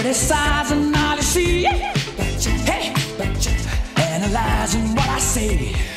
Criticizing all you see. Analyzing what I say.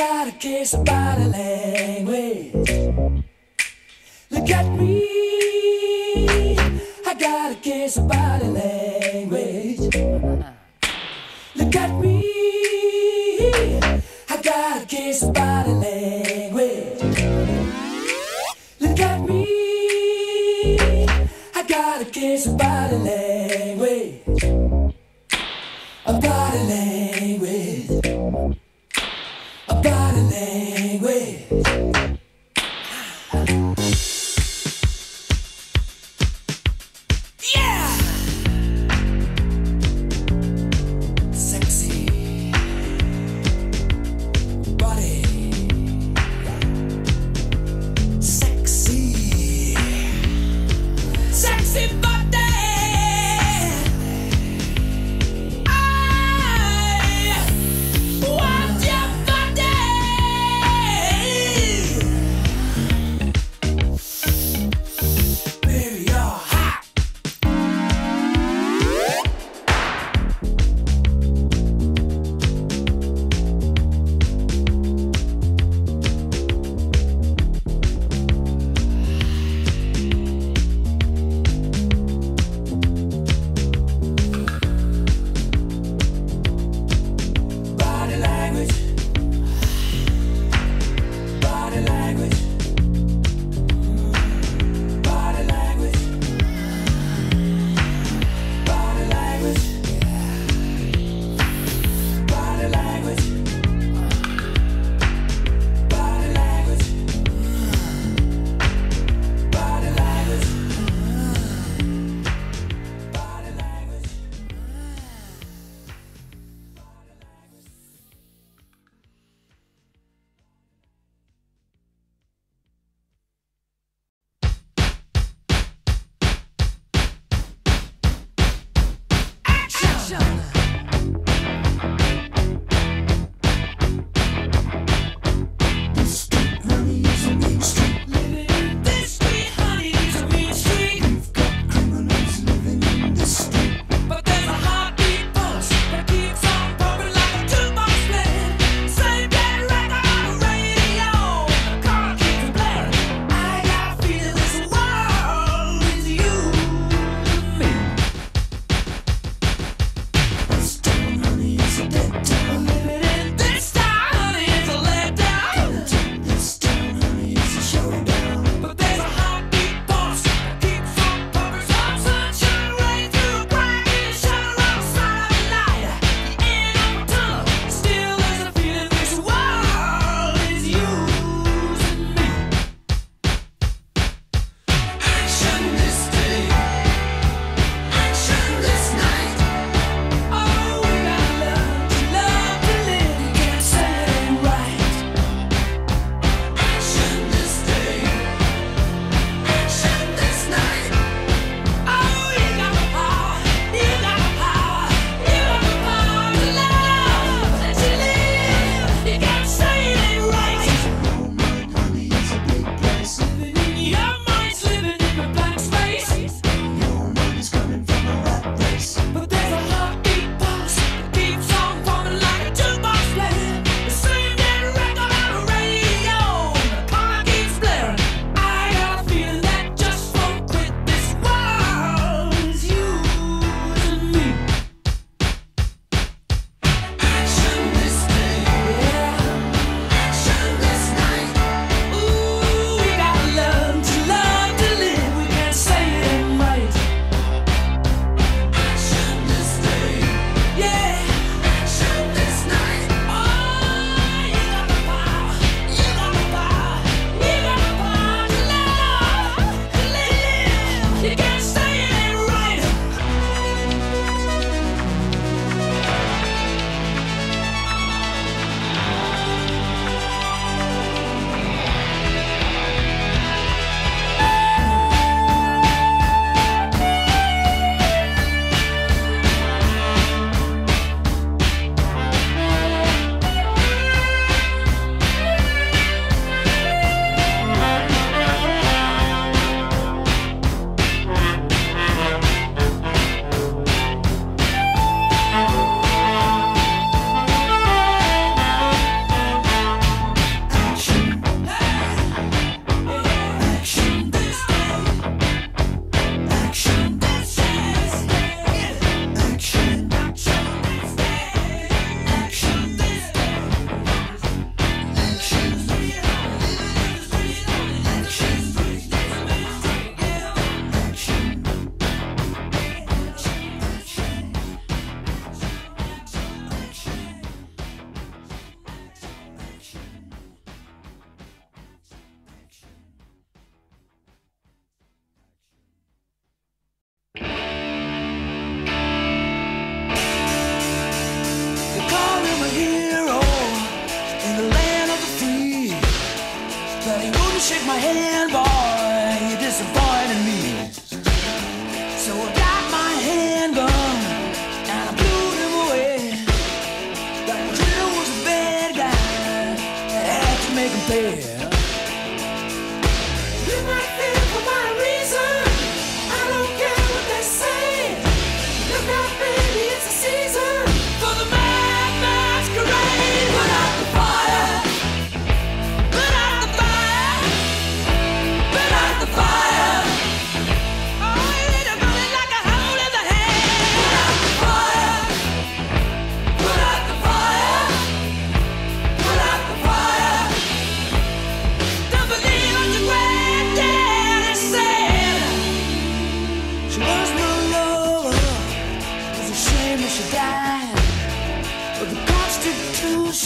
Got a case of body language.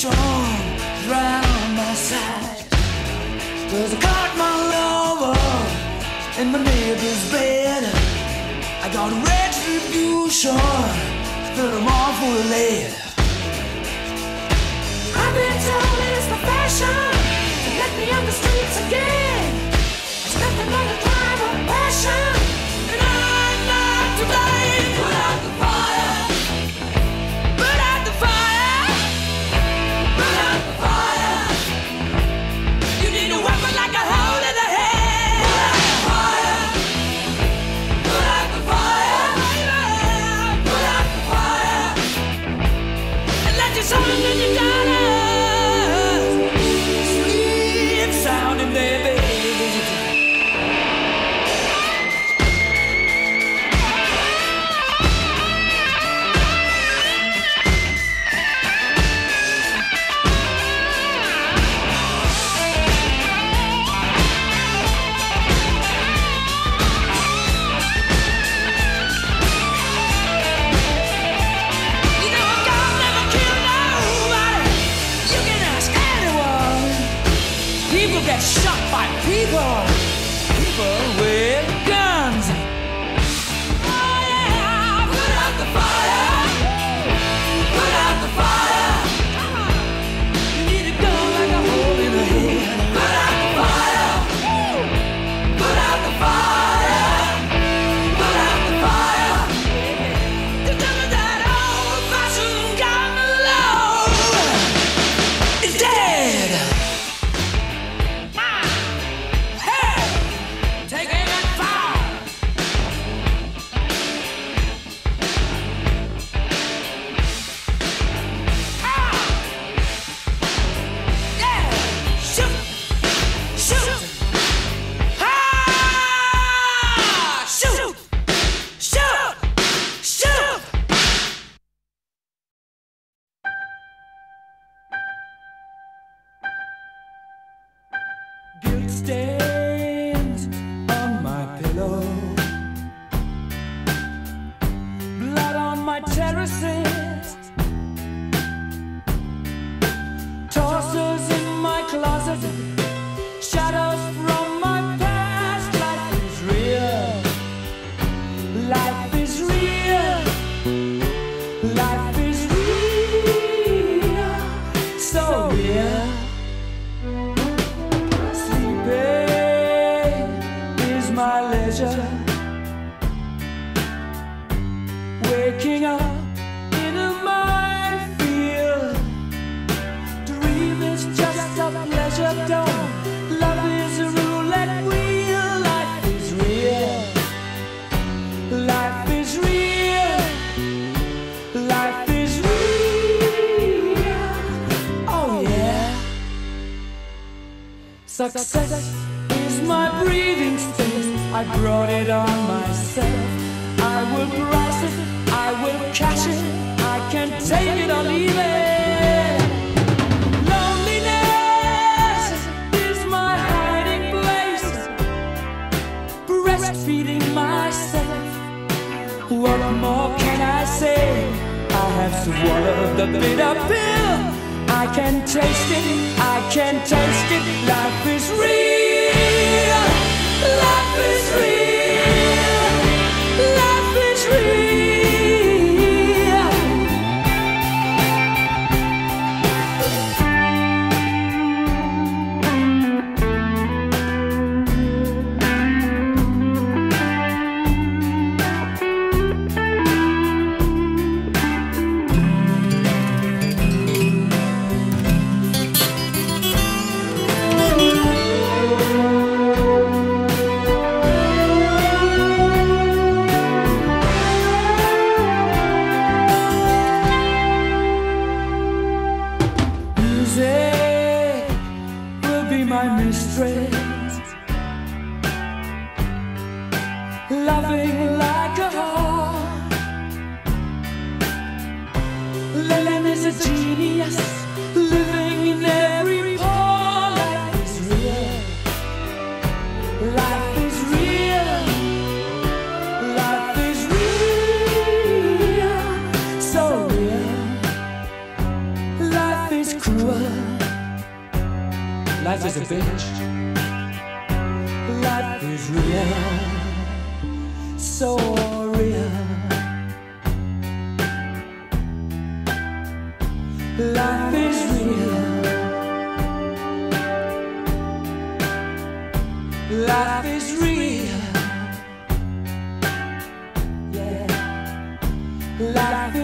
storm round my side. Cause I caught my lover in my neighbor's bed. I got retribution that I'm awful late. I've been told it's the fashion to let me on the streets again. Lord. life. Success is my breathing space. I brought it on myself. I will grasp it, I will catch it. I can take it or leave it. Loneliness is my hiding place. Breastfeeding myself. What more can I say? I have swallowed the bitter pill. I can taste it can taste it. Life is real. Life is real. Life is real. Life